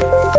Bye.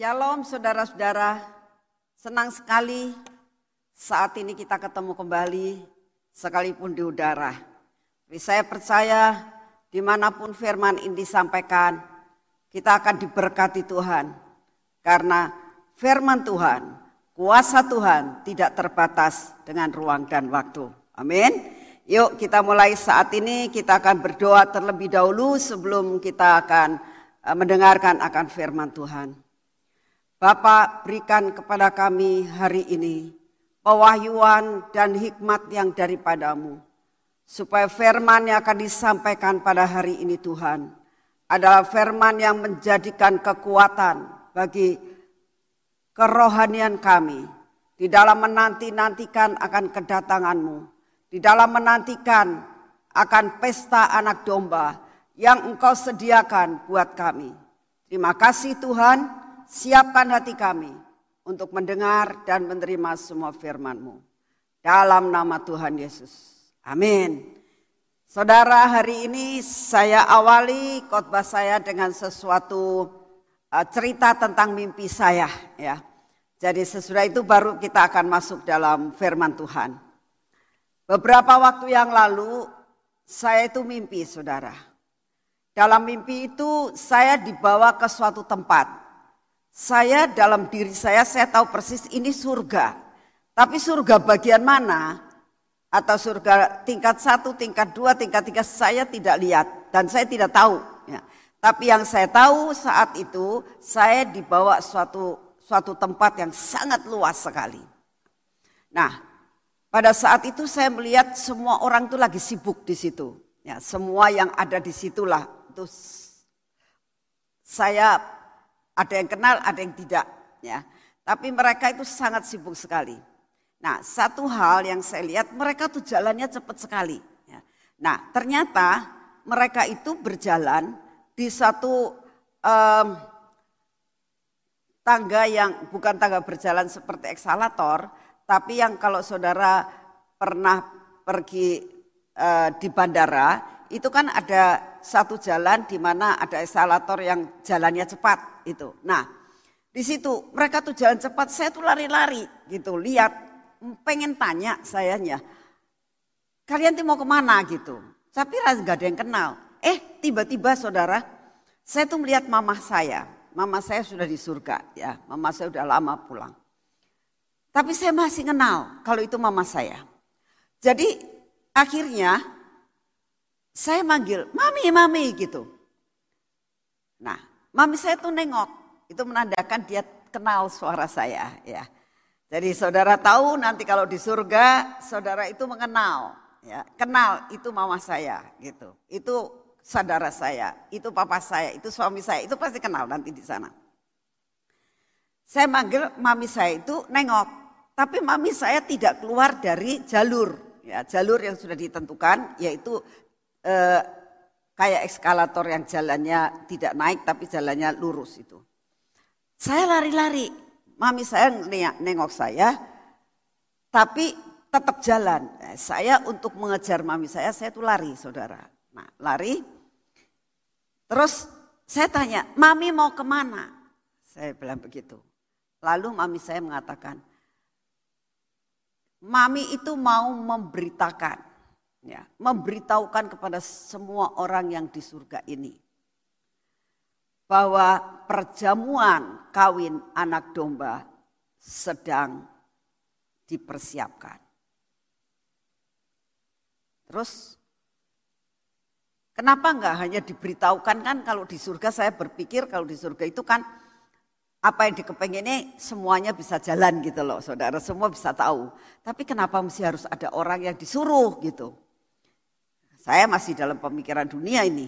Shalom saudara-saudara, senang sekali saat ini kita ketemu kembali sekalipun di udara. Tapi saya percaya di mana pun firman ini disampaikan, kita akan diberkati Tuhan. Karena firman Tuhan, kuasa Tuhan tidak terbatas dengan ruang dan waktu. Amin. Yuk kita mulai saat ini, kita akan berdoa terlebih dahulu sebelum kita akan eh, mendengarkan akan firman Tuhan. Bapak berikan kepada kami hari ini pewahyuan dan hikmat yang daripadamu. Supaya firman yang akan disampaikan pada hari ini Tuhan adalah firman yang menjadikan kekuatan bagi kerohanian kami. Di dalam menanti-nantikan akan kedatanganmu. Di dalam menantikan akan pesta anak domba yang engkau sediakan buat kami. Terima kasih Tuhan siapkan hati kami untuk mendengar dan menerima semua firman-Mu. Dalam nama Tuhan Yesus. Amin. Saudara, hari ini saya awali khotbah saya dengan sesuatu uh, cerita tentang mimpi saya ya. Jadi sesudah itu baru kita akan masuk dalam firman Tuhan. Beberapa waktu yang lalu saya itu mimpi saudara. Dalam mimpi itu saya dibawa ke suatu tempat saya dalam diri saya, saya tahu persis ini surga. Tapi surga bagian mana? Atau surga tingkat satu, tingkat dua, tingkat tiga saya tidak lihat dan saya tidak tahu. Ya. Tapi yang saya tahu saat itu saya dibawa suatu suatu tempat yang sangat luas sekali. Nah, pada saat itu saya melihat semua orang itu lagi sibuk di situ. Ya, semua yang ada di situlah itu saya ada yang kenal, ada yang tidak. Ya, tapi mereka itu sangat sibuk sekali. Nah, satu hal yang saya lihat mereka tuh jalannya cepat sekali. Ya. Nah, ternyata mereka itu berjalan di satu um, tangga yang bukan tangga berjalan seperti eksalator, tapi yang kalau saudara pernah pergi uh, di bandara, itu kan ada satu jalan di mana ada eskalator yang jalannya cepat itu. Nah, di situ mereka tuh jalan cepat, saya tuh lari-lari gitu, lihat pengen tanya sayanya, kalian tuh mau ke mana gitu. Tapi nggak ada yang kenal. Eh tiba-tiba saudara, saya tuh melihat mama saya. Mama saya sudah di surga ya, mama saya udah lama pulang. Tapi saya masih kenal kalau itu mama saya. Jadi akhirnya saya manggil, mami, mami gitu. Nah, mami saya tuh nengok, itu menandakan dia kenal suara saya ya. Jadi saudara tahu nanti kalau di surga saudara itu mengenal, ya. Kenal itu mama saya gitu, itu saudara saya, itu papa saya, itu suami saya, itu pasti kenal nanti di sana. Saya manggil mami saya itu nengok, tapi mami saya tidak keluar dari jalur, ya. Jalur yang sudah ditentukan, yaitu eh, kayak eskalator yang jalannya tidak naik tapi jalannya lurus itu. Saya lari-lari, Mami saya nengok saya, tapi tetap jalan. Eh, saya untuk mengejar mami saya, saya tuh lari saudara. Nah lari, terus saya tanya, mami mau ke mana? Saya bilang begitu. Lalu mami saya mengatakan, mami itu mau memberitakan, ya, memberitahukan kepada semua orang yang di surga ini bahwa perjamuan kawin anak domba sedang dipersiapkan. Terus kenapa enggak hanya diberitahukan kan kalau di surga saya berpikir kalau di surga itu kan apa yang dikepengen ini semuanya bisa jalan gitu loh saudara semua bisa tahu. Tapi kenapa mesti harus ada orang yang disuruh gitu. Saya masih dalam pemikiran dunia ini.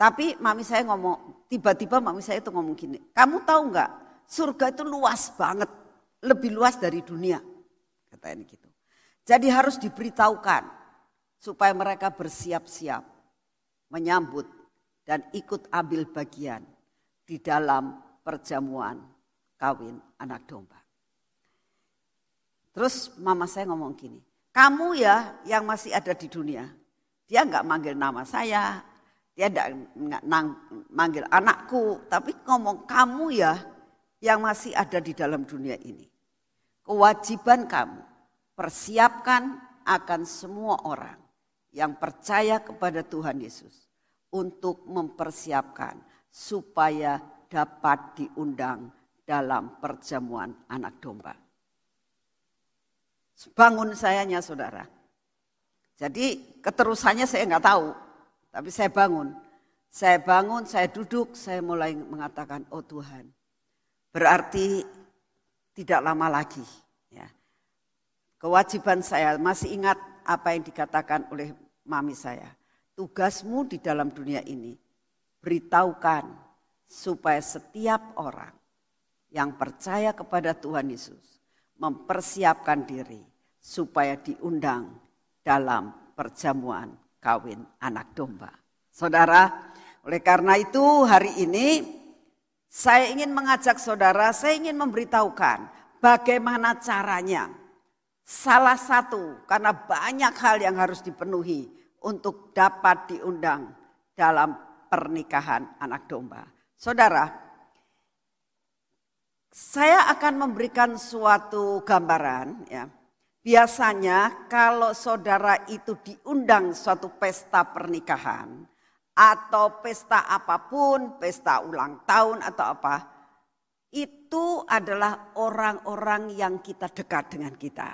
Tapi mami saya ngomong, tiba-tiba mami saya itu ngomong gini, kamu tahu nggak surga itu luas banget, lebih luas dari dunia. Katanya gitu. Jadi harus diberitahukan supaya mereka bersiap-siap menyambut dan ikut ambil bagian di dalam perjamuan kawin anak domba. Terus mama saya ngomong gini, kamu ya yang masih ada di dunia, dia nggak manggil nama saya, dia tidak manggil anakku, tapi ngomong kamu ya yang masih ada di dalam dunia ini. Kewajiban kamu persiapkan akan semua orang yang percaya kepada Tuhan Yesus untuk mempersiapkan supaya dapat diundang dalam perjamuan anak domba. Bangun sayanya saudara. Jadi keterusannya saya nggak tahu. Tapi saya bangun. Saya bangun, saya duduk, saya mulai mengatakan, oh Tuhan. Berarti tidak lama lagi. Ya. Kewajiban saya, masih ingat apa yang dikatakan oleh mami saya. Tugasmu di dalam dunia ini, beritahukan supaya setiap orang yang percaya kepada Tuhan Yesus mempersiapkan diri supaya diundang dalam perjamuan kawin anak domba. Saudara, oleh karena itu hari ini saya ingin mengajak saudara, saya ingin memberitahukan bagaimana caranya. Salah satu karena banyak hal yang harus dipenuhi untuk dapat diundang dalam pernikahan anak domba. Saudara, saya akan memberikan suatu gambaran ya Biasanya kalau saudara itu diundang suatu pesta pernikahan atau pesta apa pun, pesta ulang tahun atau apa, itu adalah orang-orang yang kita dekat dengan kita,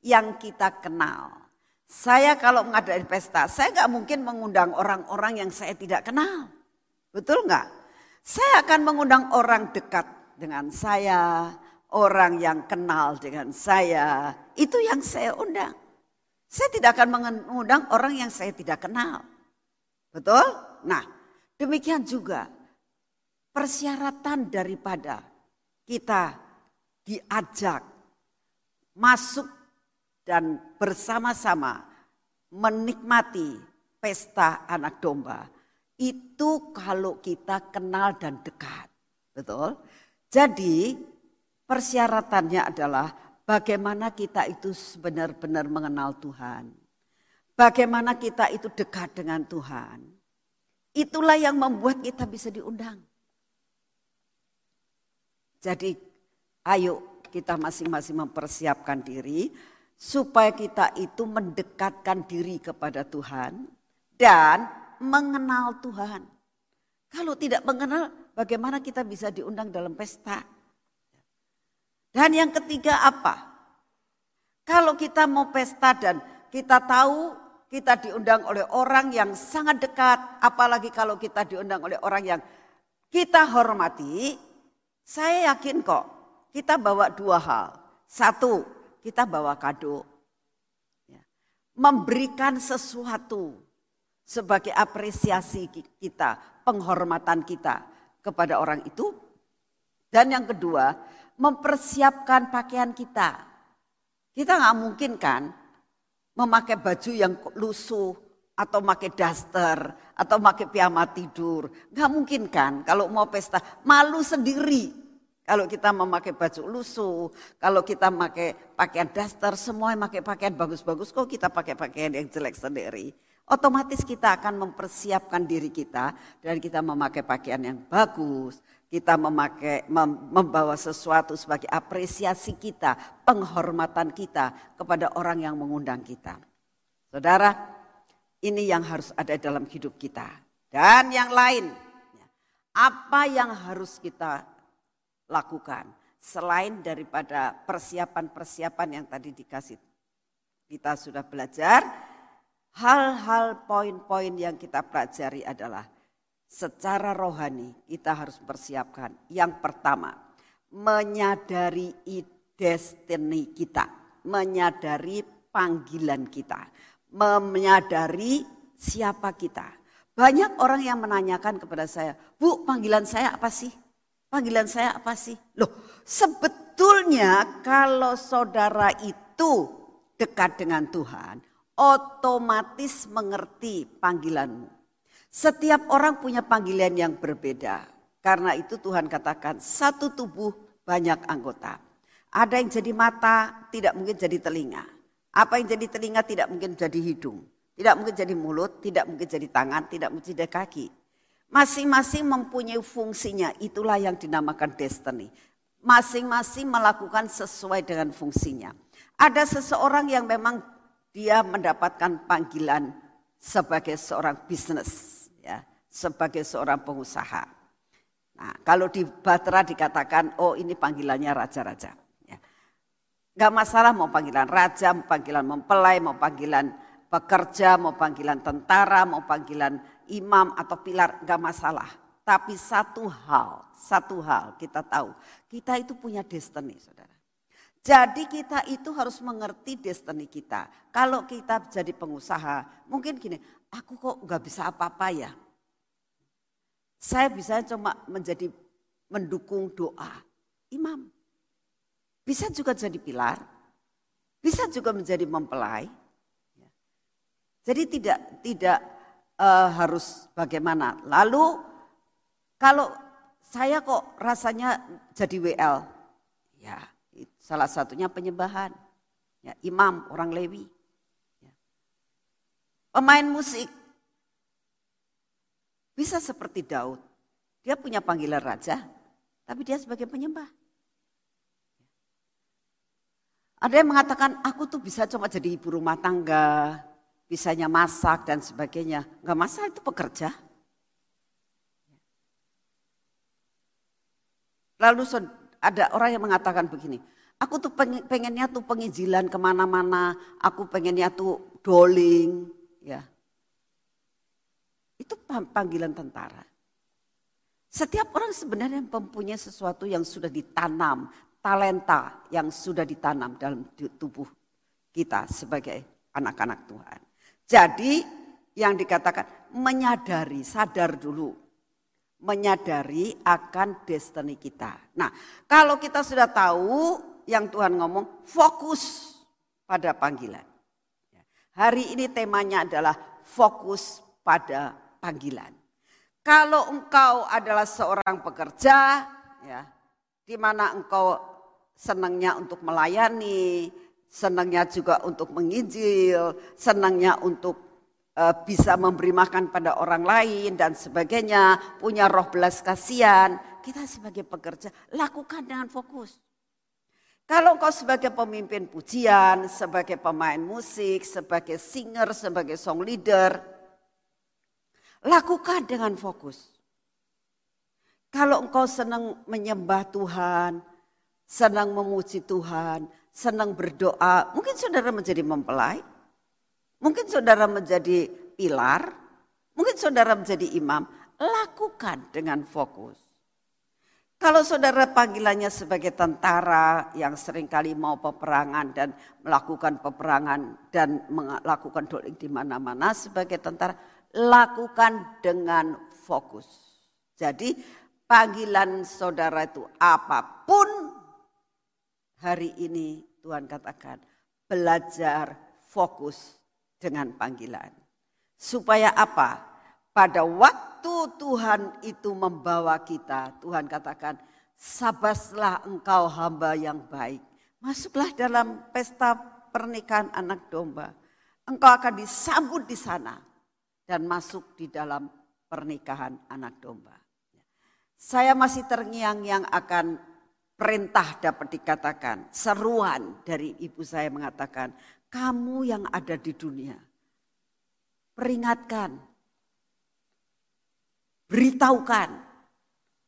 yang kita kenal. Saya kalau mengadakan pesta, saya nggak mungkin mengundang orang-orang yang saya tidak kenal. Betul nggak? Saya akan mengundang orang dekat dengan saya, orang yang kenal dengan saya. Itu yang saya undang. Saya tidak akan mengundang orang yang saya tidak kenal. Betul? Nah, demikian juga persyaratan daripada kita diajak masuk dan bersama-sama menikmati pesta anak domba. Itu kalau kita kenal dan dekat. Betul? Jadi persyaratannya adalah bagaimana kita itu benar-benar mengenal Tuhan. Bagaimana kita itu dekat dengan Tuhan. Itulah yang membuat kita bisa diundang. Jadi ayo kita masing-masing mempersiapkan diri supaya kita itu mendekatkan diri kepada Tuhan dan mengenal Tuhan. Kalau tidak mengenal, bagaimana kita bisa diundang dalam pesta? Dan yang ketiga apa? Kalau kita mau pesta dan kita tahu kita diundang oleh orang yang sangat dekat, apalagi kalau kita diundang oleh orang yang kita hormati, saya yakin kok kita bawa dua hal. Satu, kita bawa kado. Ya. Memberikan sesuatu sebagai apresiasi kita, penghormatan kita kepada orang itu. Dan yang kedua, mempersiapkan pakaian kita. Kita nggak mungkin kan memakai baju yang lusuh atau pakai daster atau pakai piyama tidur. Nggak mungkin kan kalau mau pesta malu sendiri kalau kita memakai baju lusuh, kalau kita memakai pakaian daster, semua yang pakai pakaian bagus-bagus, kok kita pakai pakaian yang jelek sendiri. Otomatis kita akan mempersiapkan diri kita dan kita memakai pakaian yang bagus. Kita memakai membawa sesuatu sebagai apresiasi kita, penghormatan kita kepada orang yang mengundang kita. Saudara, ini yang harus ada dalam hidup kita. Dan yang lain, apa yang harus kita lakukan. Selain daripada persiapan-persiapan yang tadi dikasih. Kita sudah belajar, hal-hal poin-poin yang kita pelajari adalah secara rohani kita harus persiapkan. Yang pertama, menyadari destiny kita, menyadari panggilan kita, menyadari siapa kita. Banyak orang yang menanyakan kepada saya, Bu panggilan saya apa sih? Panggilan saya apa sih? Loh, sebetulnya kalau saudara itu dekat dengan Tuhan, otomatis mengerti panggilanmu. Setiap orang punya panggilan yang berbeda. Karena itu Tuhan katakan satu tubuh banyak anggota. Ada yang jadi mata, tidak mungkin jadi telinga. Apa yang jadi telinga tidak mungkin jadi hidung. Tidak mungkin jadi mulut, tidak mungkin jadi tangan, tidak mungkin jadi kaki. Masing-masing mempunyai fungsinya, itulah yang dinamakan destiny. Masing-masing melakukan sesuai dengan fungsinya. Ada seseorang yang memang dia mendapatkan panggilan sebagai seorang bisnis, sebagai seorang pengusaha. Nah, kalau di Batra dikatakan, oh ini panggilannya raja-raja. Ya. Gak masalah mau panggilan raja, mau panggilan mempelai, mau panggilan pekerja, mau panggilan tentara, mau panggilan imam atau pilar, gak masalah. Tapi satu hal, satu hal kita tahu, kita itu punya destiny saudara. Jadi kita itu harus mengerti destiny kita. Kalau kita jadi pengusaha, mungkin gini, aku kok gak bisa apa-apa ya. Saya bisa cuma menjadi mendukung doa imam. Bisa juga jadi pilar, bisa juga menjadi mempelai. Jadi tidak tidak uh, harus bagaimana. Lalu kalau saya kok rasanya jadi WL, ya salah satunya penyembahan, ya, imam orang Lewi, ya. pemain musik bisa seperti Daud, dia punya panggilan raja, tapi dia sebagai penyembah. Ada yang mengatakan aku tuh bisa cuma jadi ibu rumah tangga, bisanya masak dan sebagainya. Enggak masalah itu pekerja. Lalu ada orang yang mengatakan begini, aku tuh pengennya tuh penginjilan ke mana-mana, aku pengennya tuh doling, ya. Itu panggilan tentara. Setiap orang sebenarnya mempunyai sesuatu yang sudah ditanam, talenta yang sudah ditanam dalam tubuh kita sebagai anak-anak Tuhan. Jadi yang dikatakan menyadari, sadar dulu. Menyadari akan destiny kita. Nah kalau kita sudah tahu yang Tuhan ngomong fokus pada panggilan. Hari ini temanya adalah fokus pada panggilan. Kalau engkau adalah seorang pekerja, ya, di mana engkau senangnya untuk melayani, senangnya juga untuk menginjil, senangnya untuk uh, bisa memberi makan pada orang lain dan sebagainya, punya roh belas kasihan, kita sebagai pekerja lakukan dengan fokus. Kalau engkau sebagai pemimpin pujian, sebagai pemain musik, sebagai singer, sebagai song leader, Lakukan dengan fokus. Kalau engkau senang menyembah Tuhan, senang memuji Tuhan, senang berdoa, mungkin saudara menjadi mempelai, mungkin saudara menjadi pilar, mungkin saudara menjadi imam, lakukan dengan fokus. Kalau saudara panggilannya sebagai tentara yang sering kali mau peperangan dan melakukan peperangan dan melakukan doling di mana-mana sebagai tentara, lakukan dengan fokus. Jadi panggilan saudara itu apa pun hari ini Tuhan katakan belajar fokus dengan panggilan. Supaya apa? Pada waktu Tuhan itu membawa kita, Tuhan katakan, sabaslah engkau hamba yang baik. Masuklah dalam pesta pernikahan anak domba. Engkau akan disambut di sana dan masuk di dalam pernikahan anak domba. Saya masih terngiang-ngiang akan perintah dapat dikatakan, seruan dari ibu saya mengatakan, kamu yang ada di dunia, peringatkan, beritahukan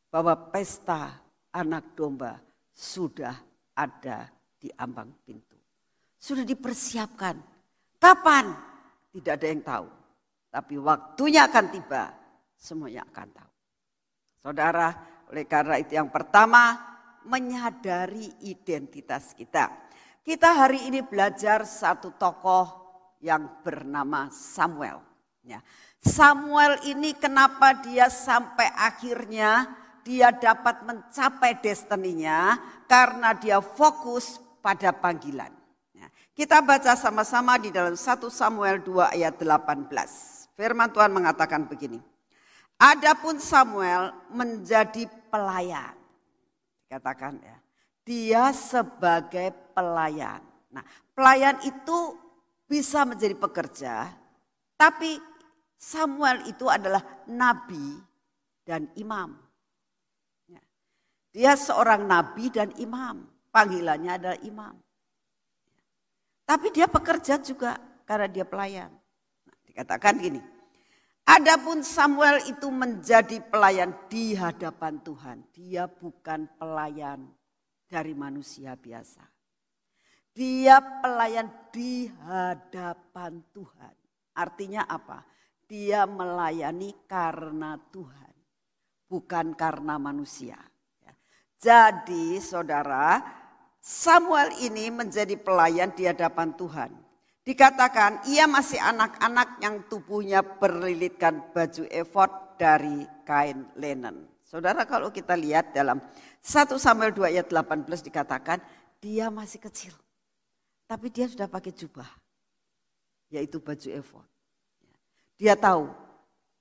bahwa pesta anak domba sudah ada di ambang pintu. Sudah dipersiapkan. Kapan? Tidak ada yang tahu. Tapi waktunya akan tiba, semuanya akan tahu. Saudara, oleh karena itu yang pertama, menyadari identitas kita. Kita hari ini belajar satu tokoh yang bernama Samuel. Ya. Samuel ini kenapa dia sampai akhirnya dia dapat mencapai destininya karena dia fokus pada panggilan. Ya. Kita baca sama-sama di dalam 1 Samuel 2 ayat 18. Firman Tuhan mengatakan begini. Adapun Samuel menjadi pelayan. Katakan ya. Dia sebagai pelayan. Nah, pelayan itu bisa menjadi pekerja, tapi Samuel itu adalah nabi dan imam. Ya. Dia seorang nabi dan imam. Panggilannya adalah imam. Tapi dia pekerja juga karena dia pelayan. Dikatakan gini, Adapun Samuel itu menjadi pelayan di hadapan Tuhan. Dia bukan pelayan dari manusia biasa. Dia pelayan di hadapan Tuhan. Artinya apa? Dia melayani karena Tuhan, bukan karena manusia. Jadi saudara, Samuel ini menjadi pelayan di hadapan Tuhan. Dikatakan ia masih anak-anak yang tubuhnya berlilitkan baju efod dari kain linen. Saudara kalau kita lihat dalam 1 Samuel 2 ayat 18 dikatakan dia masih kecil. Tapi dia sudah pakai jubah. Yaitu baju efod. Dia tahu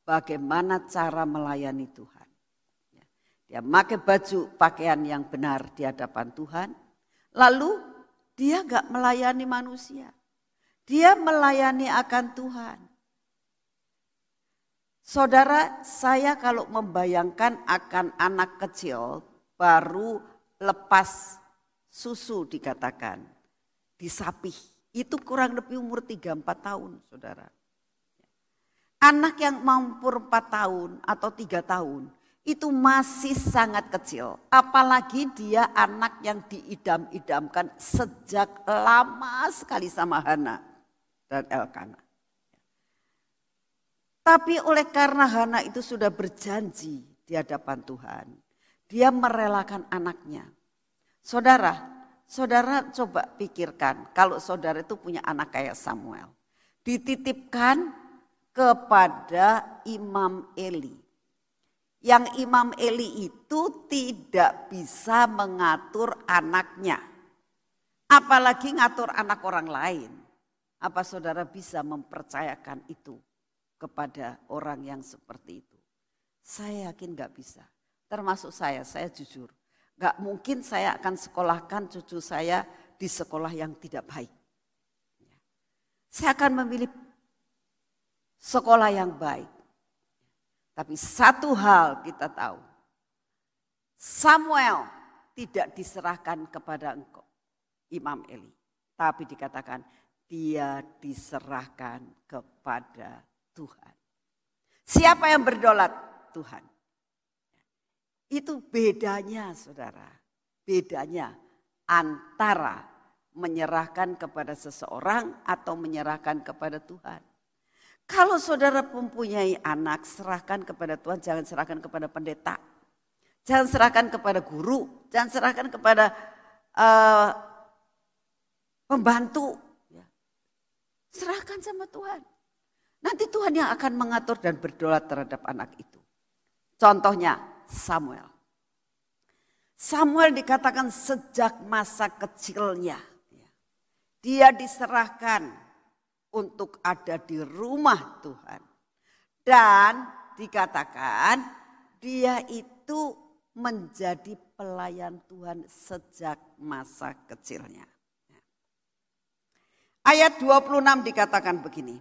bagaimana cara melayani Tuhan. Dia pakai baju pakaian yang benar di hadapan Tuhan. Lalu dia gak melayani manusia. Dia melayani akan Tuhan. Saudara, saya kalau membayangkan akan anak kecil baru lepas susu dikatakan, disapih. Itu kurang lebih umur 3-4 tahun, saudara. Anak yang mampu 4 tahun atau 3 tahun, itu masih sangat kecil. Apalagi dia anak yang diidam-idamkan sejak lama sekali sama Hana dan Elkana. Tapi oleh karena Hana itu sudah berjanji di hadapan Tuhan. Dia merelakan anaknya. Saudara, saudara coba pikirkan kalau saudara itu punya anak kayak Samuel. Dititipkan kepada Imam Eli. Yang Imam Eli itu tidak bisa mengatur anaknya. Apalagi ngatur anak orang lain. Apa saudara bisa mempercayakan itu kepada orang yang seperti itu? Saya yakin gak bisa. Termasuk saya, saya jujur. Gak mungkin saya akan sekolahkan cucu saya di sekolah yang tidak baik. Saya akan memilih sekolah yang baik. Tapi satu hal kita tahu. Samuel tidak diserahkan kepada engkau, Imam Eli. Tapi dikatakan dia diserahkan kepada Tuhan. Siapa yang berdolat? Tuhan. Itu bedanya saudara. Bedanya antara menyerahkan kepada seseorang atau menyerahkan kepada Tuhan. Kalau saudara mempunyai anak, serahkan kepada Tuhan, jangan serahkan kepada pendeta. Jangan serahkan kepada guru, jangan serahkan kepada uh, pembantu. Serahkan sama Tuhan. Nanti Tuhan yang akan mengatur dan berdoa terhadap anak itu. Contohnya Samuel. Samuel dikatakan sejak masa kecilnya. Dia diserahkan untuk ada di rumah Tuhan. Dan dikatakan dia itu menjadi pelayan Tuhan sejak masa kecilnya. Ayat 26 dikatakan begini.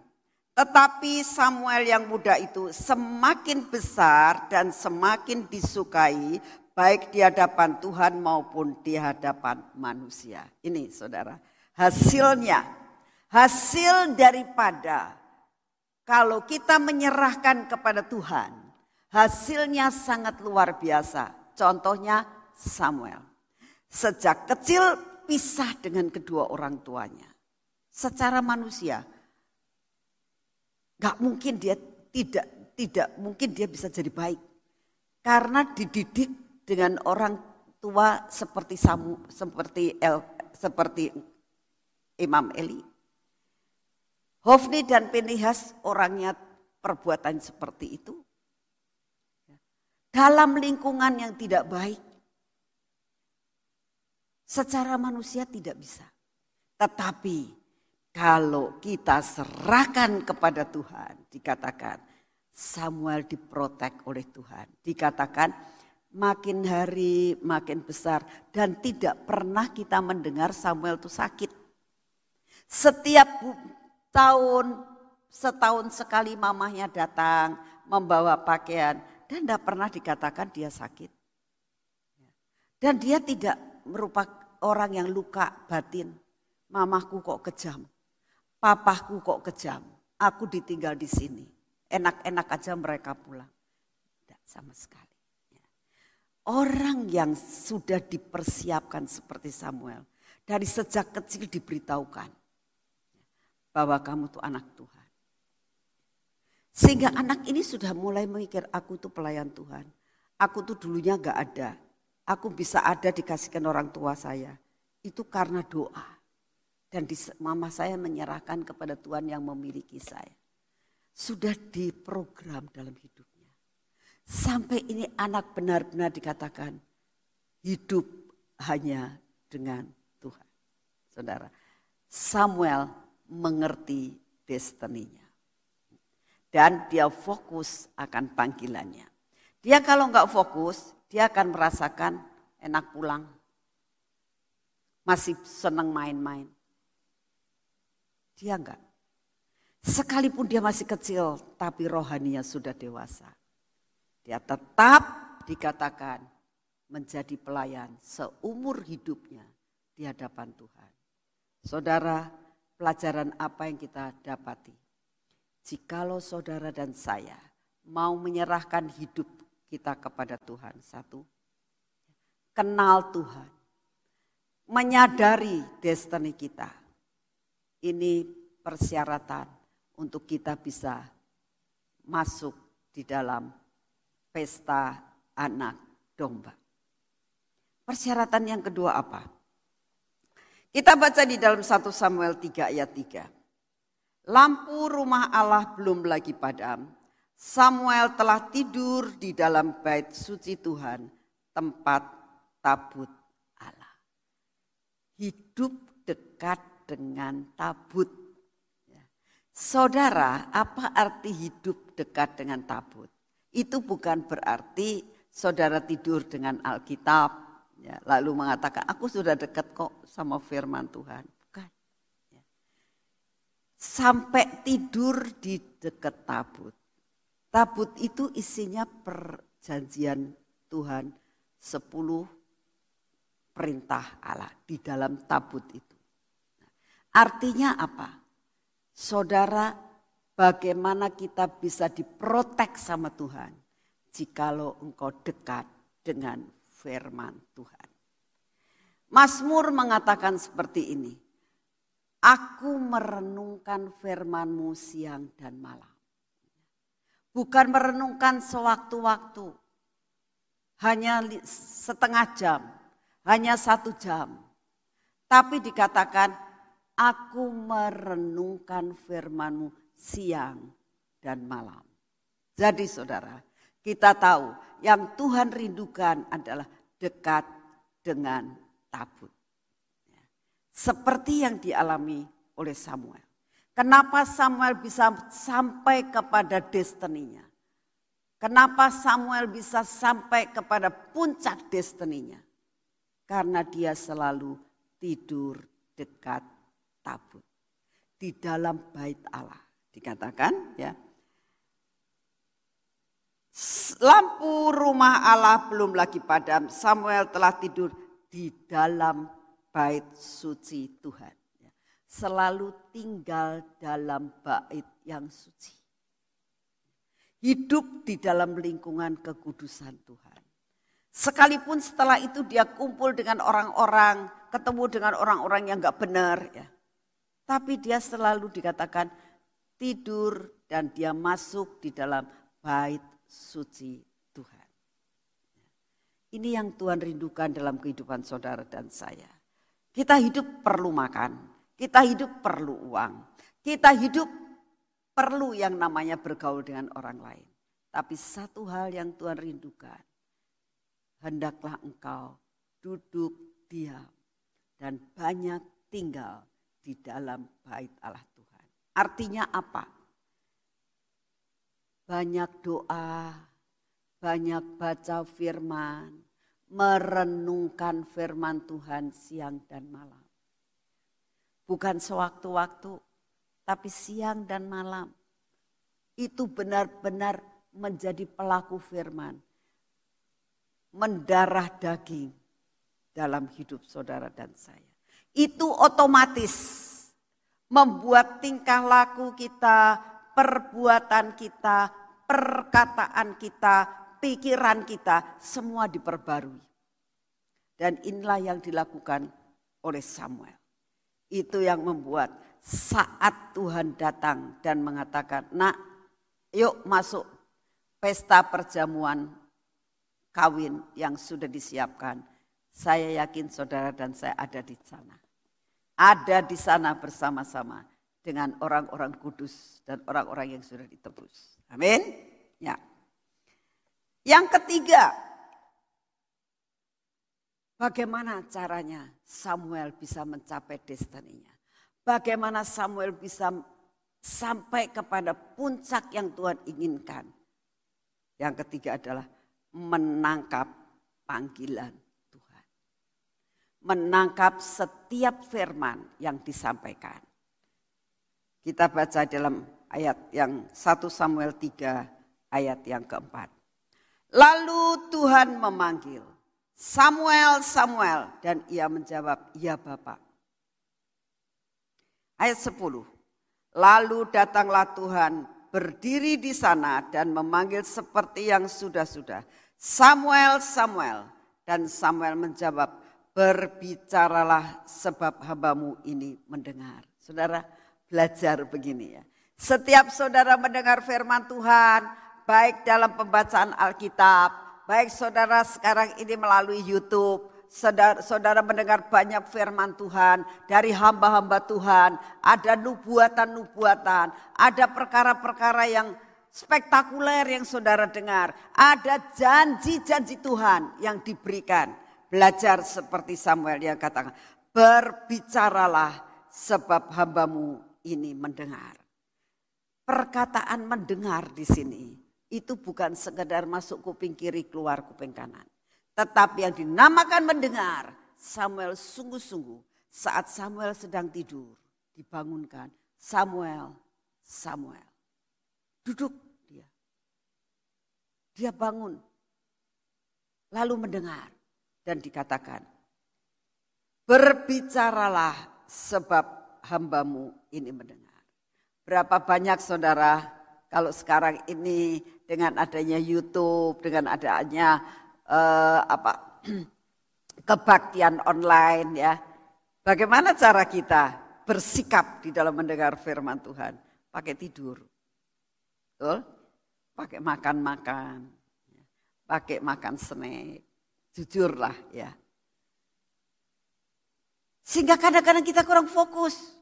Tetapi Samuel yang muda itu semakin besar dan semakin disukai baik di hadapan Tuhan maupun di hadapan manusia. Ini saudara, hasilnya, hasil daripada kalau kita menyerahkan kepada Tuhan, hasilnya sangat luar biasa. Contohnya Samuel. Sejak kecil pisah dengan kedua orang tuanya. Secara manusia, Gak mungkin dia tidak tidak mungkin dia bisa jadi baik. Karena dididik dengan orang tua seperti Samu, seperti El, seperti Imam Eli. Hofni dan Penihas orangnya perbuatan seperti itu. Dalam lingkungan yang tidak baik. Secara manusia tidak bisa. Tetapi kalau kita serahkan kepada Tuhan, dikatakan Samuel diprotek oleh Tuhan. Dikatakan makin hari makin besar dan tidak pernah kita mendengar Samuel itu sakit. Setiap tahun, setahun sekali mamahnya datang membawa pakaian dan tidak pernah dikatakan dia sakit. Dan dia tidak merupakan orang yang luka batin. Mamahku kok kejam Papahku kok kejam, aku ditinggal di sini. Enak-enak aja mereka pulang. Tidak sama sekali. Ya. Orang yang sudah dipersiapkan seperti Samuel. Dari sejak kecil diberitahukan. Bahwa kamu tuh anak Tuhan. Sehingga anak ini sudah mulai memikir aku tuh pelayan Tuhan. Aku tuh dulunya gak ada. Aku bisa ada dikasihkan orang tua saya. Itu karena doa. Dan di, mama saya menyerahkan kepada Tuhan yang memiliki saya. Sudah diprogram dalam hidupnya. Sampai ini anak benar-benar dikatakan hidup hanya dengan Tuhan. Saudara, Samuel mengerti destininya. Dan dia fokus akan panggilannya. Dia kalau nggak fokus, dia akan merasakan enak pulang. Masih senang main-main. Dia enggak. Sekalipun dia masih kecil, tapi rohaninya sudah dewasa. Dia tetap dikatakan menjadi pelayan seumur hidupnya di hadapan Tuhan. Saudara, pelajaran apa yang kita dapati? Jikalau saudara dan saya mau menyerahkan hidup kita kepada Tuhan. Satu, kenal Tuhan. Menyadari destiny kita. Ini persyaratan untuk kita bisa masuk di dalam pesta anak domba. Persyaratan yang kedua apa? Kita baca di dalam 1 Samuel 3 ayat 3. Lampu rumah Allah belum lagi padam. Samuel telah tidur di dalam bait suci Tuhan, tempat tabut Allah. Hidup dekat dengan tabut Saudara, apa arti hidup dekat dengan tabut? Itu bukan berarti saudara tidur dengan Alkitab, ya, lalu mengatakan, aku sudah dekat kok sama firman Tuhan. Bukan. Ya. Sampai tidur di dekat tabut. Tabut itu isinya perjanjian Tuhan, sepuluh perintah Allah di dalam tabut itu. Artinya apa? Saudara, bagaimana kita bisa diprotek sama Tuhan jikalau engkau dekat dengan firman Tuhan. Mazmur mengatakan seperti ini. Aku merenungkan firmanmu siang dan malam. Bukan merenungkan sewaktu-waktu. Hanya setengah jam. Hanya satu jam. Tapi dikatakan Aku merenungkan firmanmu siang dan malam. Jadi saudara, kita tahu yang Tuhan rindukan adalah dekat dengan tabut. Seperti yang dialami oleh Samuel. Kenapa Samuel bisa sampai kepada destininya? Kenapa Samuel bisa sampai kepada puncak destininya? Karena dia selalu tidur dekat tabut di dalam bait Allah. Dikatakan ya. Lampu rumah Allah belum lagi padam. Samuel telah tidur di dalam bait suci Tuhan. Ya. Selalu tinggal dalam bait yang suci. Hidup di dalam lingkungan kekudusan Tuhan. Sekalipun setelah itu dia kumpul dengan orang-orang, ketemu dengan orang-orang yang gak benar. ya tapi dia selalu dikatakan tidur dan dia masuk di dalam bait suci Tuhan. Ini yang Tuhan rindukan dalam kehidupan saudara dan saya. Kita hidup perlu makan, kita hidup perlu uang, kita hidup perlu yang namanya bergaul dengan orang lain. Tapi satu hal yang Tuhan rindukan, hendaklah engkau duduk diam dan banyak tinggal di dalam bait Allah Tuhan. Artinya apa? Banyak doa, banyak baca firman, merenungkan firman Tuhan siang dan malam. Bukan sewaktu-waktu, tapi siang dan malam. Itu benar-benar menjadi pelaku firman. Mendarah daging dalam hidup saudara dan saya itu otomatis membuat tingkah laku kita, perbuatan kita, perkataan kita, pikiran kita semua diperbarui. Dan inilah yang dilakukan oleh Samuel. Itu yang membuat saat Tuhan datang dan mengatakan, "Nak, yuk masuk pesta perjamuan kawin yang sudah disiapkan." Saya yakin saudara dan saya ada di sana ada di sana bersama-sama dengan orang-orang kudus dan orang-orang yang sudah ditebus. Amin. Ya. Yang ketiga, bagaimana caranya Samuel bisa mencapai destininya? Bagaimana Samuel bisa sampai kepada puncak yang Tuhan inginkan? Yang ketiga adalah menangkap panggilan menangkap setiap firman yang disampaikan. Kita baca dalam ayat yang 1 Samuel 3 ayat yang keempat. Lalu Tuhan memanggil, Samuel, Samuel. Dan ia menjawab, ya Bapak. Ayat 10. Lalu datanglah Tuhan berdiri di sana dan memanggil seperti yang sudah-sudah. Samuel, Samuel. Dan Samuel menjawab, berbicaralah sebab hambamu ini mendengar. Saudara belajar begini ya. Setiap saudara mendengar firman Tuhan, baik dalam pembacaan Alkitab, baik saudara sekarang ini melalui YouTube, saudara, saudara mendengar banyak firman Tuhan dari hamba-hamba Tuhan, ada nubuatan-nubuatan, ada perkara-perkara yang spektakuler yang saudara dengar, ada janji-janji Tuhan yang diberikan. Belajar seperti Samuel yang katakan, berbicaralah sebab hambamu ini mendengar. Perkataan mendengar di sini itu bukan sekedar masuk kuping kiri keluar kuping kanan. Tetapi yang dinamakan mendengar, Samuel sungguh-sungguh saat Samuel sedang tidur, dibangunkan, Samuel, Samuel. Duduk dia. Dia bangun. Lalu mendengar dan dikatakan, berbicaralah sebab hambamu ini mendengar. Berapa banyak saudara kalau sekarang ini dengan adanya YouTube, dengan adanya uh, apa kebaktian online ya. Bagaimana cara kita bersikap di dalam mendengar firman Tuhan? Pakai tidur. Betul? Pakai makan-makan. Pakai makan snack. Jujurlah ya. Sehingga kadang-kadang kita kurang fokus.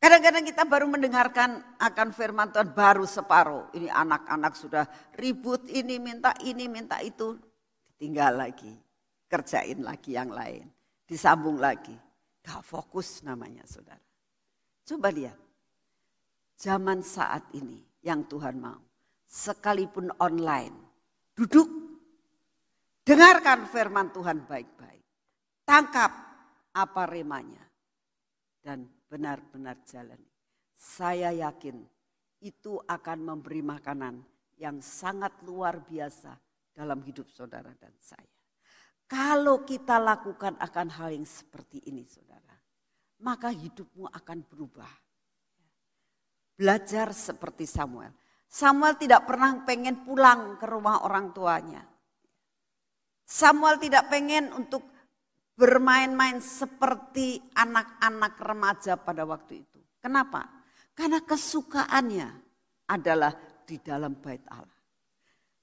Kadang-kadang kita baru mendengarkan akan firman Tuhan baru separuh. Ini anak-anak sudah ribut ini minta ini minta itu. Tinggal lagi. Kerjain lagi yang lain. Disambung lagi. Gak fokus namanya saudara. Coba lihat. Zaman saat ini yang Tuhan mau. Sekalipun online. Duduk. Dengarkan firman Tuhan baik-baik. Tangkap apa remanya. Dan benar-benar jalani. Saya yakin itu akan memberi makanan yang sangat luar biasa dalam hidup saudara dan saya. Kalau kita lakukan akan hal yang seperti ini saudara, maka hidupmu akan berubah. Belajar seperti Samuel. Samuel tidak pernah pengen pulang ke rumah orang tuanya. Samuel tidak pengen untuk bermain-main seperti anak-anak remaja pada waktu itu. Kenapa? Karena kesukaannya adalah di dalam bait Allah.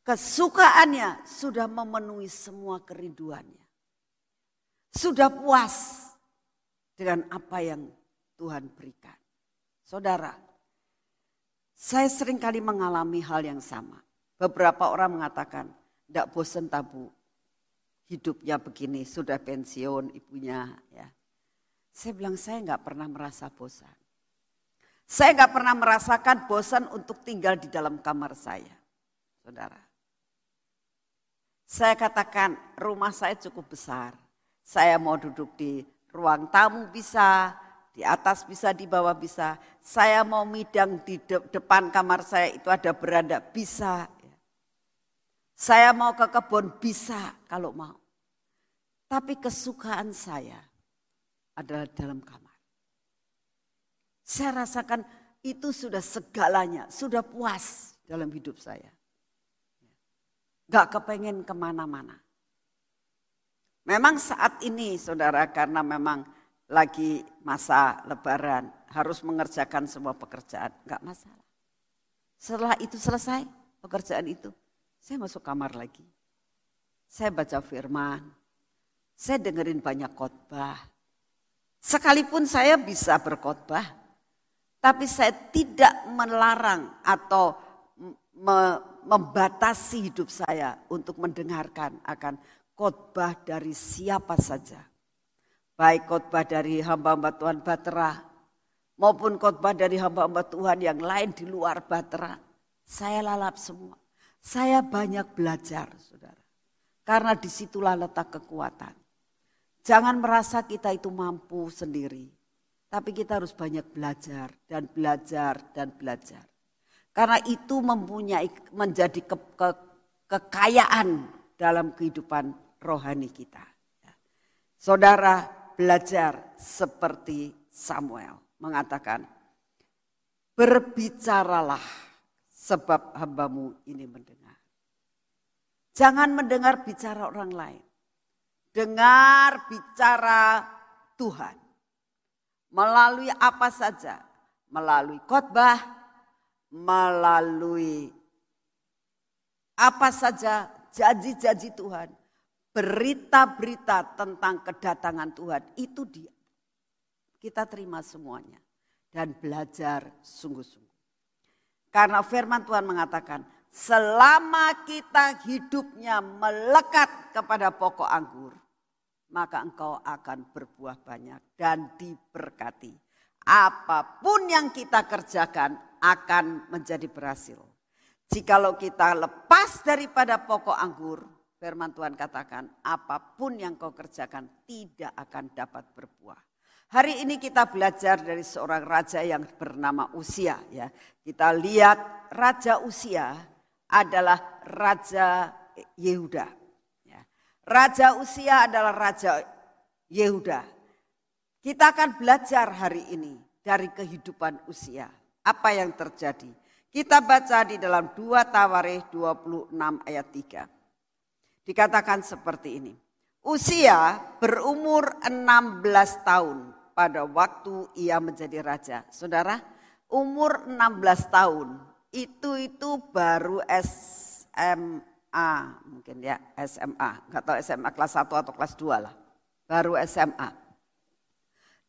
Kesukaannya sudah memenuhi semua kerinduannya. Sudah puas dengan apa yang Tuhan berikan. Saudara, saya sering kali mengalami hal yang sama. Beberapa orang mengatakan, tidak bosan tabu, hidupnya begini, sudah pensiun ibunya ya. Saya bilang saya nggak pernah merasa bosan. Saya nggak pernah merasakan bosan untuk tinggal di dalam kamar saya, saudara. Saya katakan rumah saya cukup besar. Saya mau duduk di ruang tamu bisa, di atas bisa, di bawah bisa. Saya mau midang di de depan kamar saya itu ada beranda bisa. Saya mau ke kebun bisa kalau mau. Tapi kesukaan saya adalah dalam kamar. Saya rasakan itu sudah segalanya, sudah puas dalam hidup saya. Gak kepengen ke mana-mana. Memang saat ini saudara karena memang lagi masa lebaran harus mengerjakan semua pekerjaan. Gak masalah. Setelah itu selesai pekerjaan itu, saya masuk kamar lagi. Saya baca firman, saya dengerin banyak khotbah. Sekalipun saya bisa berkhotbah, tapi saya tidak melarang atau me membatasi hidup saya untuk mendengarkan akan khotbah dari siapa saja. Baik khotbah dari hamba-hamba Tuhan Batera maupun khotbah dari hamba-hamba Tuhan yang lain di luar Batera. Saya lalap semua. Saya banyak belajar, saudara. Karena di situlah letak kekuatan. Jangan merasa kita itu mampu sendiri. Tapi kita harus banyak belajar dan belajar dan belajar. Karena itu mempunyai menjadi ke, ke, kekayaan dalam kehidupan rohani kita. Saudara belajar seperti Samuel mengatakan, berbicaralah sebab hambamu ini mendengar. Jangan mendengar bicara orang lain. Dengar bicara Tuhan. Melalui apa saja. Melalui khotbah, melalui apa saja janji-janji Tuhan. Berita-berita tentang kedatangan Tuhan itu dia. Kita terima semuanya. Dan belajar sungguh-sungguh. Karena firman Tuhan mengatakan, selama kita hidupnya melekat kepada pokok anggur, maka engkau akan berbuah banyak dan diberkati. Apa pun yang kita kerjakan akan menjadi berhasil. Jikalau kita lepas daripada pokok anggur, firman Tuhan katakan, apa pun yang kau kerjakan tidak akan dapat berbuah. Hari ini kita belajar dari seorang raja yang bernama Usia ya. Kita lihat raja Usia adalah raja Yehuda. Raja Usia adalah raja Yehuda. Kita akan belajar hari ini dari kehidupan Usia. Apa yang terjadi? Kita baca di dalam 2 Tawarikh 26 ayat 3. Dikatakan seperti ini. Usia berumur 16 tahun pada waktu ia menjadi raja. Saudara, umur 16 tahun itu itu baru SMA mungkin ya SMA, nggak tahu SMA kelas 1 atau kelas 2 lah. Baru SMA.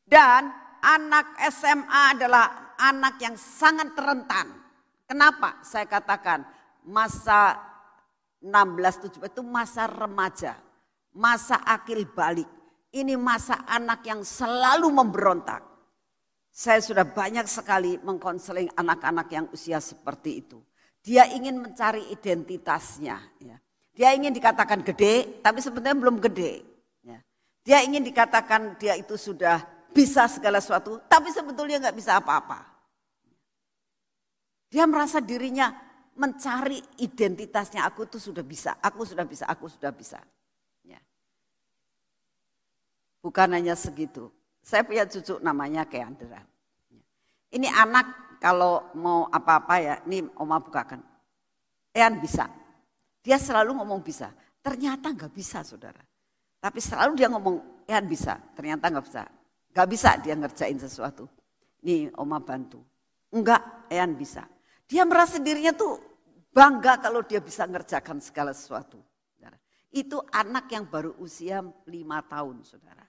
Dan anak SMA adalah anak yang sangat rentan. Kenapa saya katakan masa 16 17 itu masa remaja, masa akil balik ini masa anak yang selalu memberontak. Saya sudah banyak sekali mengkonseling anak-anak yang usia seperti itu. Dia ingin mencari identitasnya. Ya. Dia ingin dikatakan gede, tapi sebenarnya belum gede. Ya. Dia ingin dikatakan dia itu sudah bisa segala sesuatu, tapi sebetulnya nggak bisa apa-apa. Dia merasa dirinya mencari identitasnya. Aku tuh sudah bisa, aku sudah bisa, aku sudah bisa. Bukan hanya segitu. Saya punya cucu namanya Keandra. Ini anak kalau mau apa-apa ya, ini Oma bukakan. Ean bisa. Dia selalu ngomong bisa. Ternyata nggak bisa saudara. Tapi selalu dia ngomong, Ean bisa. Ternyata nggak bisa. Nggak bisa dia ngerjain sesuatu. Nih Oma bantu. Enggak, Ean bisa. Dia merasa dirinya tuh bangga kalau dia bisa ngerjakan segala sesuatu. Itu anak yang baru usia lima tahun saudara.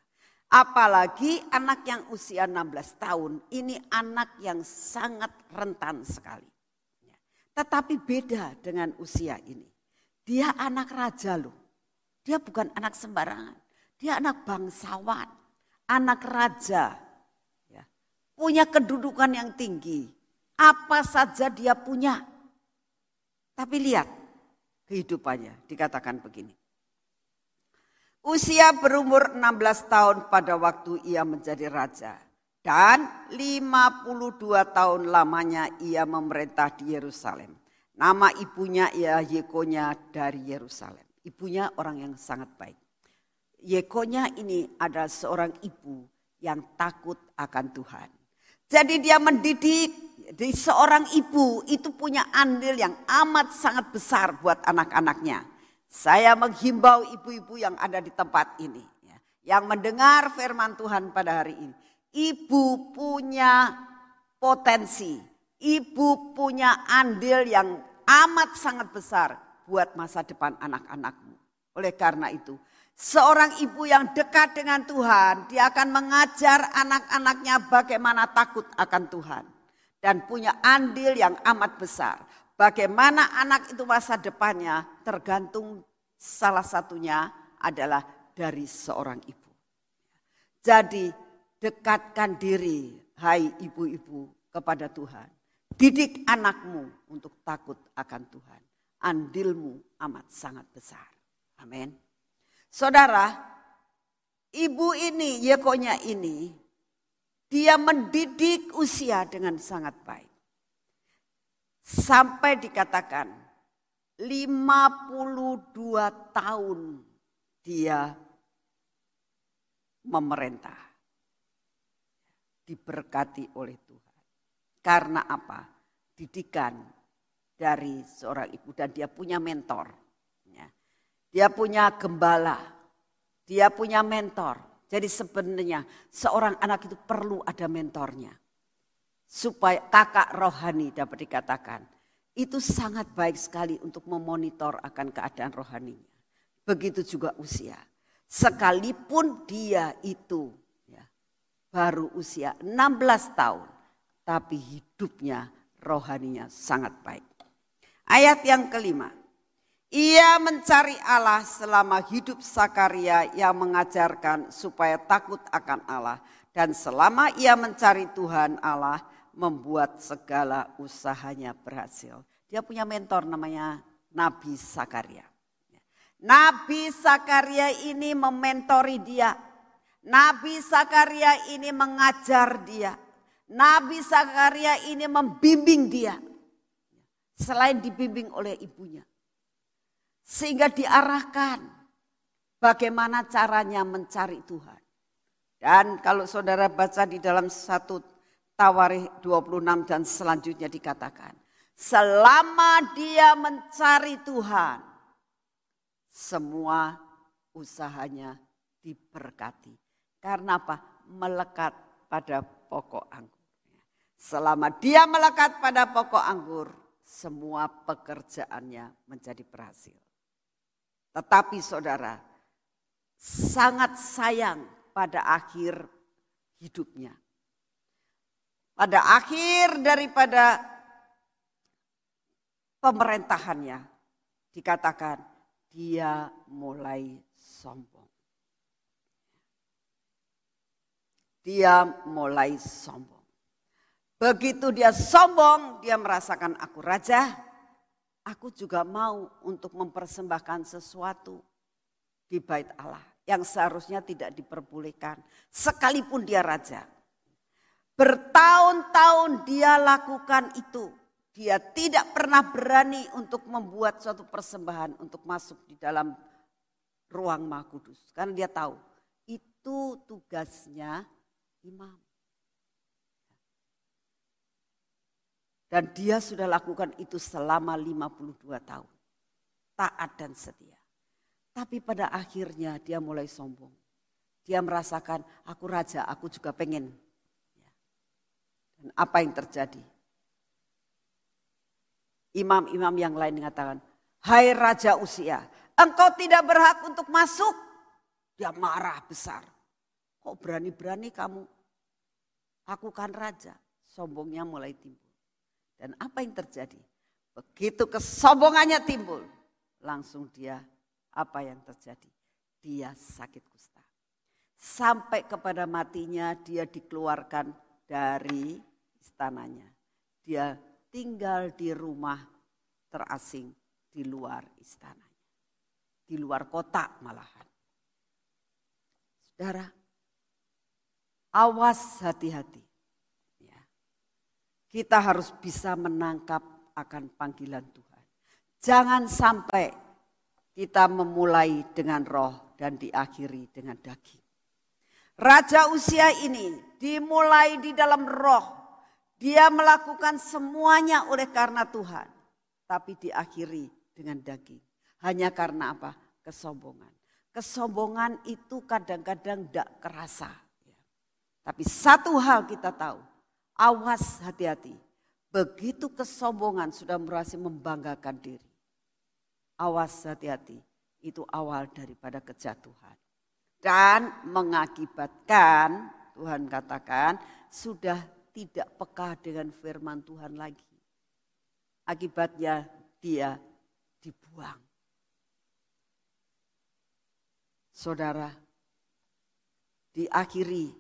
Apalagi anak yang usia 16 tahun, ini anak yang sangat rentan sekali. Tetapi beda dengan usia ini. Dia anak raja loh. Dia bukan anak sembarangan. Dia anak bangsawan, anak raja. Ya. Punya kedudukan yang tinggi. Apa saja dia punya. Tapi lihat kehidupannya dikatakan begini. Usia berumur 16 tahun pada waktu ia menjadi raja. Dan 52 tahun lamanya ia memerintah di Yerusalem. Nama ibunya ia Yekonya dari Yerusalem. Ibunya orang yang sangat baik. Yekonya ini adalah seorang ibu yang takut akan Tuhan. Jadi dia mendidik di seorang ibu itu punya andil yang amat sangat besar buat anak-anaknya. Saya menghimbau ibu-ibu yang ada di tempat ini. Ya, yang mendengar firman Tuhan pada hari ini. Ibu punya potensi. Ibu punya andil yang amat sangat besar buat masa depan anak-anakmu. Oleh karena itu, seorang ibu yang dekat dengan Tuhan, dia akan mengajar anak-anaknya bagaimana takut akan Tuhan. Dan punya andil yang amat besar. Bagaimana anak itu masa depannya tergantung salah satunya adalah dari seorang ibu. Jadi dekatkan diri hai ibu-ibu kepada Tuhan. Didik anakmu untuk takut akan Tuhan. Andilmu amat sangat besar. Amin. Saudara, ibu ini, Yekonya ini, dia mendidik usia dengan sangat baik. Sampai dikatakan 52 tahun dia memerintah. Diberkati oleh Tuhan. Karena apa? Didikan dari seorang ibu dan dia punya mentor. Ya. Dia punya gembala, dia punya mentor. Jadi sebenarnya seorang anak itu perlu ada mentornya. Supaya kakak rohani dapat dikatakan. Itu sangat baik sekali untuk memonitor akan keadaan rohaninya. Begitu juga usia. Sekalipun dia itu ya, baru usia 16 tahun. Tapi hidupnya rohaninya sangat baik. Ayat yang kelima. Ia mencari Allah selama hidup Sakaria yang mengajarkan supaya takut akan Allah. Dan selama ia mencari Tuhan Allah membuat segala usahanya berhasil. Dia punya mentor namanya Nabi Sakaria. Nabi Sakaria ini mementori dia. Nabi Sakaria ini mengajar dia. Nabi Sakaria ini membimbing dia selain dibimbing oleh ibunya. Sehingga diarahkan bagaimana caranya mencari Tuhan. Dan kalau saudara baca di dalam satu Tawarikh 26 dan selanjutnya dikatakan. Selama dia mencari Tuhan, semua usahanya diberkati. Karena apa? Melekat pada pokok anggur. Selama dia melekat pada pokok anggur, semua pekerjaannya menjadi berhasil. Tetapi saudara, sangat sayang pada akhir hidupnya. Pada akhir daripada pemerintahannya dikatakan dia mulai sombong. Dia mulai sombong. Begitu dia sombong, dia merasakan aku raja, aku juga mau untuk mempersembahkan sesuatu di bait Allah yang seharusnya tidak diperbolehkan sekalipun dia raja. Bertahun-tahun dia lakukan itu. Dia tidak pernah berani untuk membuat suatu persembahan untuk masuk di dalam ruang Maha Kudus. Karena dia tahu itu tugasnya imam. Dan dia sudah lakukan itu selama 52 tahun. Taat dan setia. Tapi pada akhirnya dia mulai sombong. Dia merasakan aku raja, aku juga pengen. Dan apa yang terjadi? Imam-imam yang lain mengatakan, Hai Raja Usia, engkau tidak berhak untuk masuk. Dia marah besar. Kok berani-berani kamu? Aku kan raja. Sombongnya mulai timbul. Dan apa yang terjadi? Begitu kesombongannya timbul, langsung dia apa yang terjadi? Dia sakit kusta. Sampai kepada matinya dia dikeluarkan dari istananya. Dia tinggal di rumah terasing di luar istananya. Di luar kota malahan. Saudara, awas hati-hati kita harus bisa menangkap akan panggilan Tuhan. Jangan sampai kita memulai dengan roh dan diakhiri dengan daging. Raja usia ini dimulai di dalam roh. Dia melakukan semuanya oleh karena Tuhan. Tapi diakhiri dengan daging. Hanya karena apa? Kesombongan. Kesombongan itu kadang-kadang tidak kerasa. Tapi satu hal kita tahu Awas hati-hati. Begitu kesombongan sudah berhasil membanggakan diri. Awas hati-hati. Itu awal daripada kejatuhan. Dan mengakibatkan, Tuhan katakan, sudah tidak peka dengan firman Tuhan lagi. Akibatnya dia dibuang. Saudara, diakhiri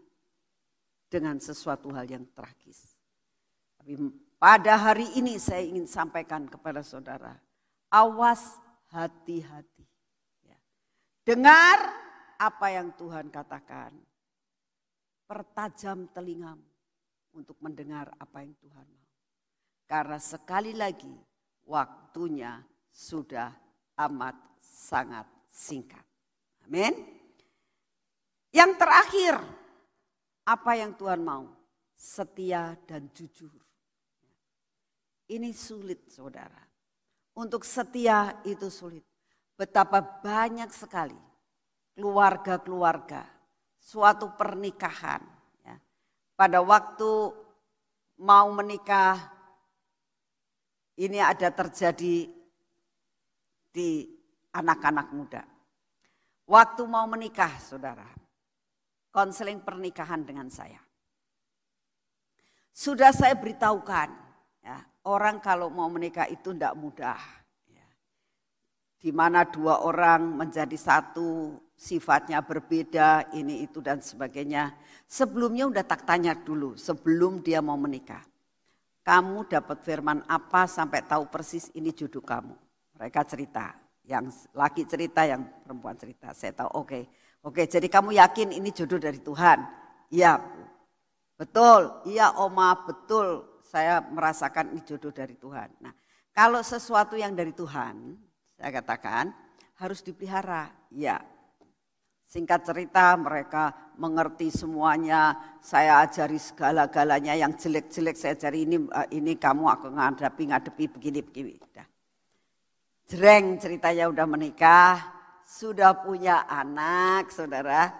dengan sesuatu hal yang tragis. Tapi pada hari ini saya ingin sampaikan kepada saudara, awas hati-hati. Ya. Dengar apa yang Tuhan katakan. Pertajam telingamu untuk mendengar apa yang Tuhan mau. Karena sekali lagi waktunya sudah amat sangat singkat. Amin. Yang terakhir, apa yang Tuhan mau? Setia dan jujur Ini sulit saudara. Untuk setia itu sulit. Betapa banyak sekali keluarga-keluarga, suatu pernikahan. Pada waktu mau menikah, ini ada terjadi di anak-anak muda. Waktu mau menikah, saudara, konseling pernikahan dengan saya. Sudah saya beritahukan, ya, orang kalau mau menikah itu tidak mudah. Ya. Di mana dua orang menjadi satu, sifatnya berbeda, ini itu dan sebagainya. Sebelumnya udah tak tanya dulu, sebelum dia mau menikah. Kamu dapat firman apa sampai tahu persis ini jodoh kamu. Mereka cerita, yang laki cerita, yang perempuan cerita. Saya tahu, oke. Okay. Oke, jadi kamu yakin ini jodoh dari Tuhan? Iya, Betul, iya Oma, betul. Saya merasakan ini jodoh dari Tuhan. Nah, kalau sesuatu yang dari Tuhan, saya katakan harus dipelihara. Ya, singkat cerita mereka mengerti semuanya. Saya ajari segala-galanya yang jelek-jelek saya ajari ini eh, ini kamu aku ngadepi ngadepi begini begini. Udah. Jreng ceritanya udah menikah, sudah punya anak, saudara.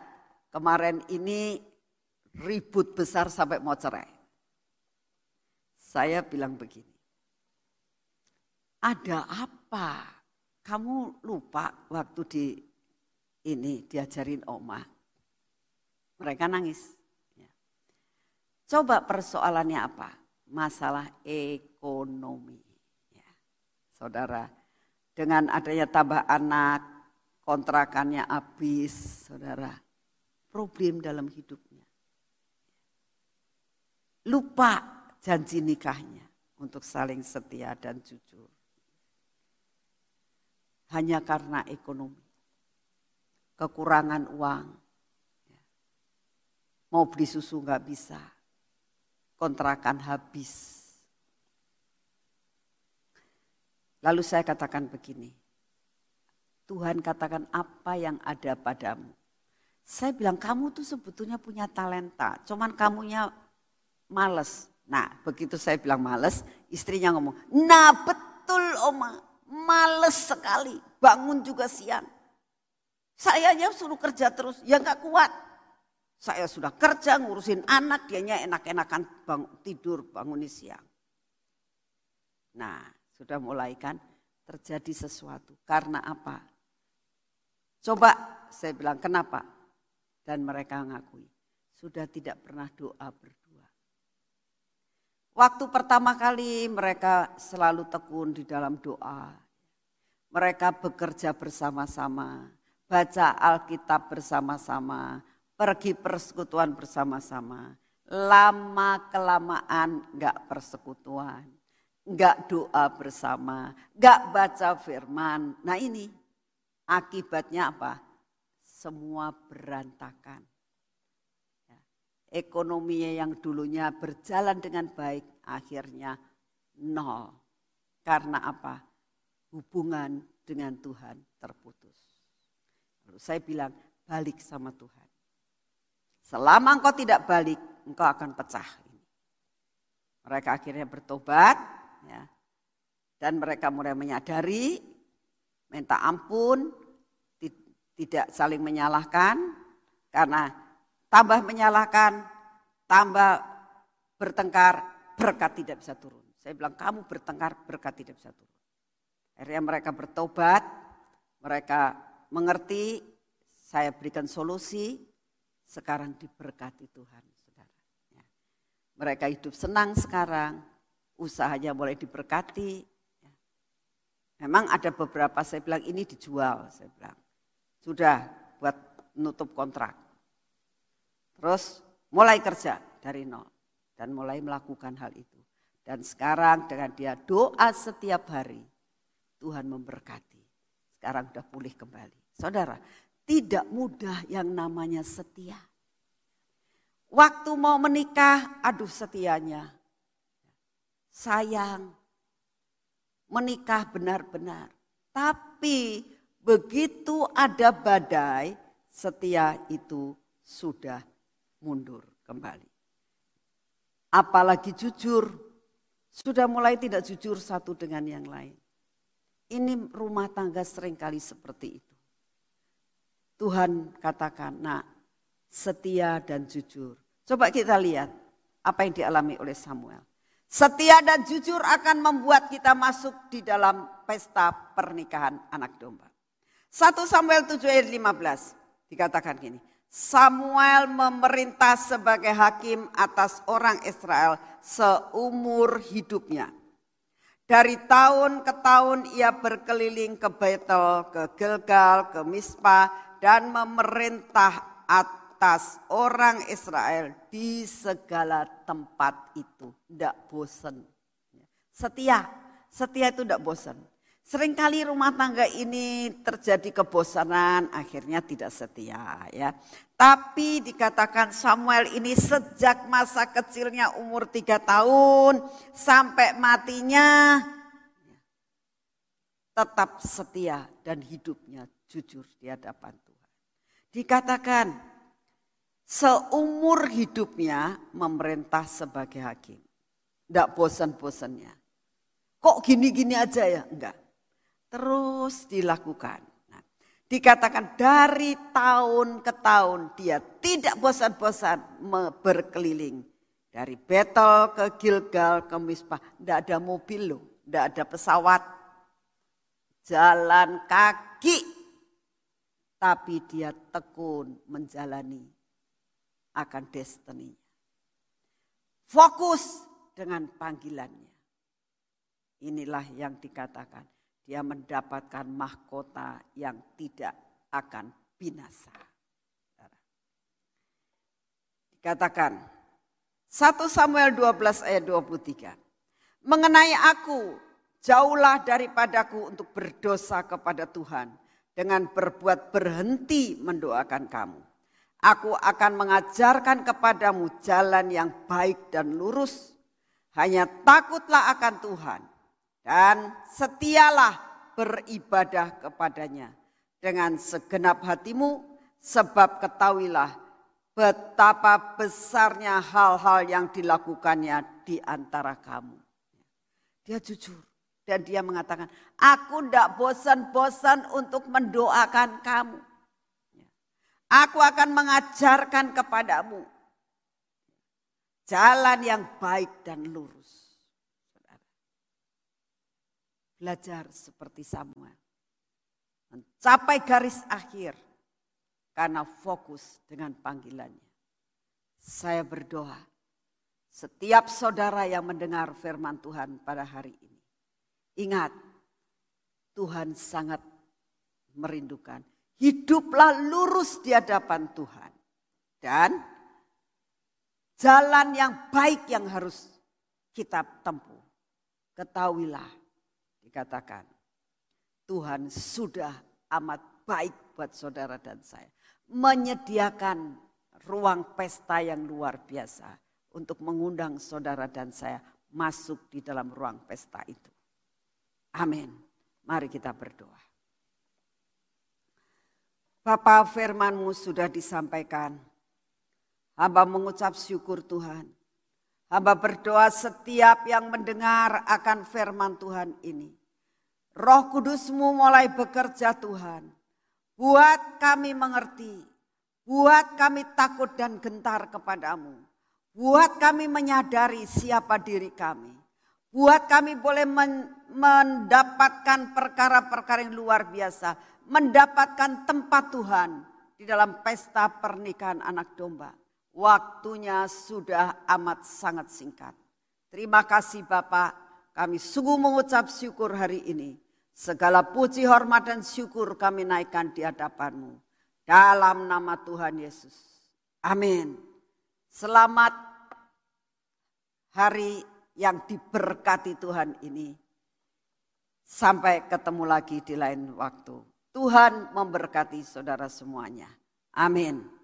Kemarin ini ribut besar sampai mau cerai. Saya bilang begini, ada apa? Kamu lupa waktu di ini diajarin oma. Mereka nangis. Ya. Coba persoalannya apa? Masalah ekonomi. Ya. Saudara, dengan adanya tambah anak, kontrakannya habis, saudara. Problem dalam hidupnya lupa janji nikahnya untuk saling setia dan jujur. Hanya karena ekonomi, kekurangan uang, mau beli susu nggak bisa, kontrakan habis. Lalu saya katakan begini, Tuhan katakan apa yang ada padamu. Saya bilang kamu tuh sebetulnya punya talenta, cuman kamunya males. Nah begitu saya bilang males, istrinya ngomong, nah betul oma, males sekali, bangun juga siang. Saya aja suruh kerja terus, ya nggak kuat. Saya sudah kerja ngurusin anak, dianya enak-enakan bang, tidur bangun siang. Nah sudah mulai kan terjadi sesuatu. Karena apa? Coba saya bilang kenapa? Dan mereka ngakui. Sudah tidak pernah doa berdua Waktu pertama kali mereka selalu tekun di dalam doa. Mereka bekerja bersama-sama, baca Alkitab bersama-sama, pergi persekutuan bersama-sama. Lama kelamaan enggak persekutuan, enggak doa bersama, enggak baca firman. Nah ini akibatnya apa? Semua berantakan ekonominya yang dulunya berjalan dengan baik akhirnya nol. Karena apa? Hubungan dengan Tuhan terputus. Saya bilang balik sama Tuhan. Selama engkau tidak balik, engkau akan pecah. Mereka akhirnya bertobat, ya, dan mereka mulai menyadari, minta ampun, tidak saling menyalahkan, karena tambah menyalahkan, tambah bertengkar, berkat tidak bisa turun. Saya bilang kamu bertengkar, berkat tidak bisa turun. Akhirnya mereka bertobat, mereka mengerti, saya berikan solusi, sekarang diberkati Tuhan. Saudara. Ya. Mereka hidup senang sekarang, usahanya boleh diberkati. Ya. Memang ada beberapa saya bilang ini dijual, saya bilang. Sudah buat nutup kontrak. Terus mulai kerja dari nol dan mulai melakukan hal itu. Dan sekarang dengan dia doa setiap hari, Tuhan memberkati. Sekarang sudah pulih kembali. Saudara, tidak mudah yang namanya setia. Waktu mau menikah, aduh setianya. Sayang, menikah benar-benar. Tapi begitu ada badai, setia itu sudah mundur kembali. Apalagi jujur, Sudah mulai tidak jujur satu dengan yang lain. Ini rumah tangga sering kali seperti itu. Tuhan katakan, nak setia dan jujur. Coba kita lihat apa yang dialami oleh Samuel. Setia dan jujur akan membuat kita masuk di dalam pesta pernikahan anak domba. 1 Samuel 7 ayat 15 dikatakan gini. Samuel memerintah sebagai hakim atas orang Israel seumur hidupnya. Dari tahun ke tahun ia berkeliling ke Betel, ke Gilgal, ke Mispa dan memerintah atas orang Israel di segala tempat itu. Tidak bosan. Setia, setia itu tidak bosan. Seringkali rumah tangga ini terjadi kebosanan, akhirnya tidak setia ya. Tapi dikatakan Samuel ini sejak masa kecilnya umur tiga tahun sampai matinya tetap setia dan hidupnya jujur di hadapan. Dikatakan seumur hidupnya memerintah sebagai hakim. Tidak bosan-bosannya. Kok gini-gini aja ya? Enggak terus dilakukan. Nah, dikatakan dari tahun ke tahun dia tidak bosan-bosan berkeliling. Dari Betel ke Gilgal ke Misbah. Tidak ada mobil loh, tidak ada pesawat. Jalan kaki. Tapi dia tekun menjalani akan destiny. Fokus dengan panggilannya. Inilah yang dikatakan dia mendapatkan mahkota yang tidak akan binasa. Dikatakan 1 Samuel 12 ayat 23. Mengenai aku, jauhlah daripadaku untuk berdosa kepada Tuhan dengan berbuat berhenti mendoakan kamu. Aku akan mengajarkan kepadamu jalan yang baik dan lurus. Hanya takutlah akan Tuhan dan setialah beribadah kepadanya dengan segenap hatimu sebab ketahuilah betapa besarnya hal-hal yang dilakukannya di antara kamu. Dia jujur dan dia mengatakan, aku tidak bosan-bosan untuk mendoakan kamu. Aku akan mengajarkan kepadamu jalan yang baik dan lurus. belajar seperti Samuel. Mencapai garis akhir karena fokus dengan panggilannya. Saya berdoa setiap saudara yang mendengar firman Tuhan pada hari ini. Ingat, Tuhan sangat merindukan. Hiduplah lurus di hadapan Tuhan. Dan jalan yang baik yang harus kita tempuh. Ketahuilah dikatakan, Tuhan sudah amat baik buat saudara dan saya. Menyediakan ruang pesta yang luar biasa untuk mengundang saudara dan saya masuk di dalam ruang pesta itu. Amin. Mari kita berdoa. Bapak firmanmu sudah disampaikan. Hamba mengucap syukur Tuhan. Hamba berdoa setiap yang mendengar akan firman Tuhan ini Roh kudusmu mulai bekerja Tuhan. Buat kami mengerti. Buat kami takut dan gentar kepadamu. Buat kami menyadari siapa diri kami. Buat kami boleh mendapatkan perkara-perkara yang luar biasa. Mendapatkan tempat Tuhan di dalam pesta pernikahan anak domba. Waktunya sudah amat sangat singkat. Terima kasih Bapak, kami sungguh mengucap syukur hari ini. Segala puji, hormat, dan syukur kami naikkan di hadapanmu. Dalam nama Tuhan Yesus. Amin. Selamat hari yang diberkati Tuhan ini. Sampai ketemu lagi di lain waktu. Tuhan memberkati saudara semuanya. Amin.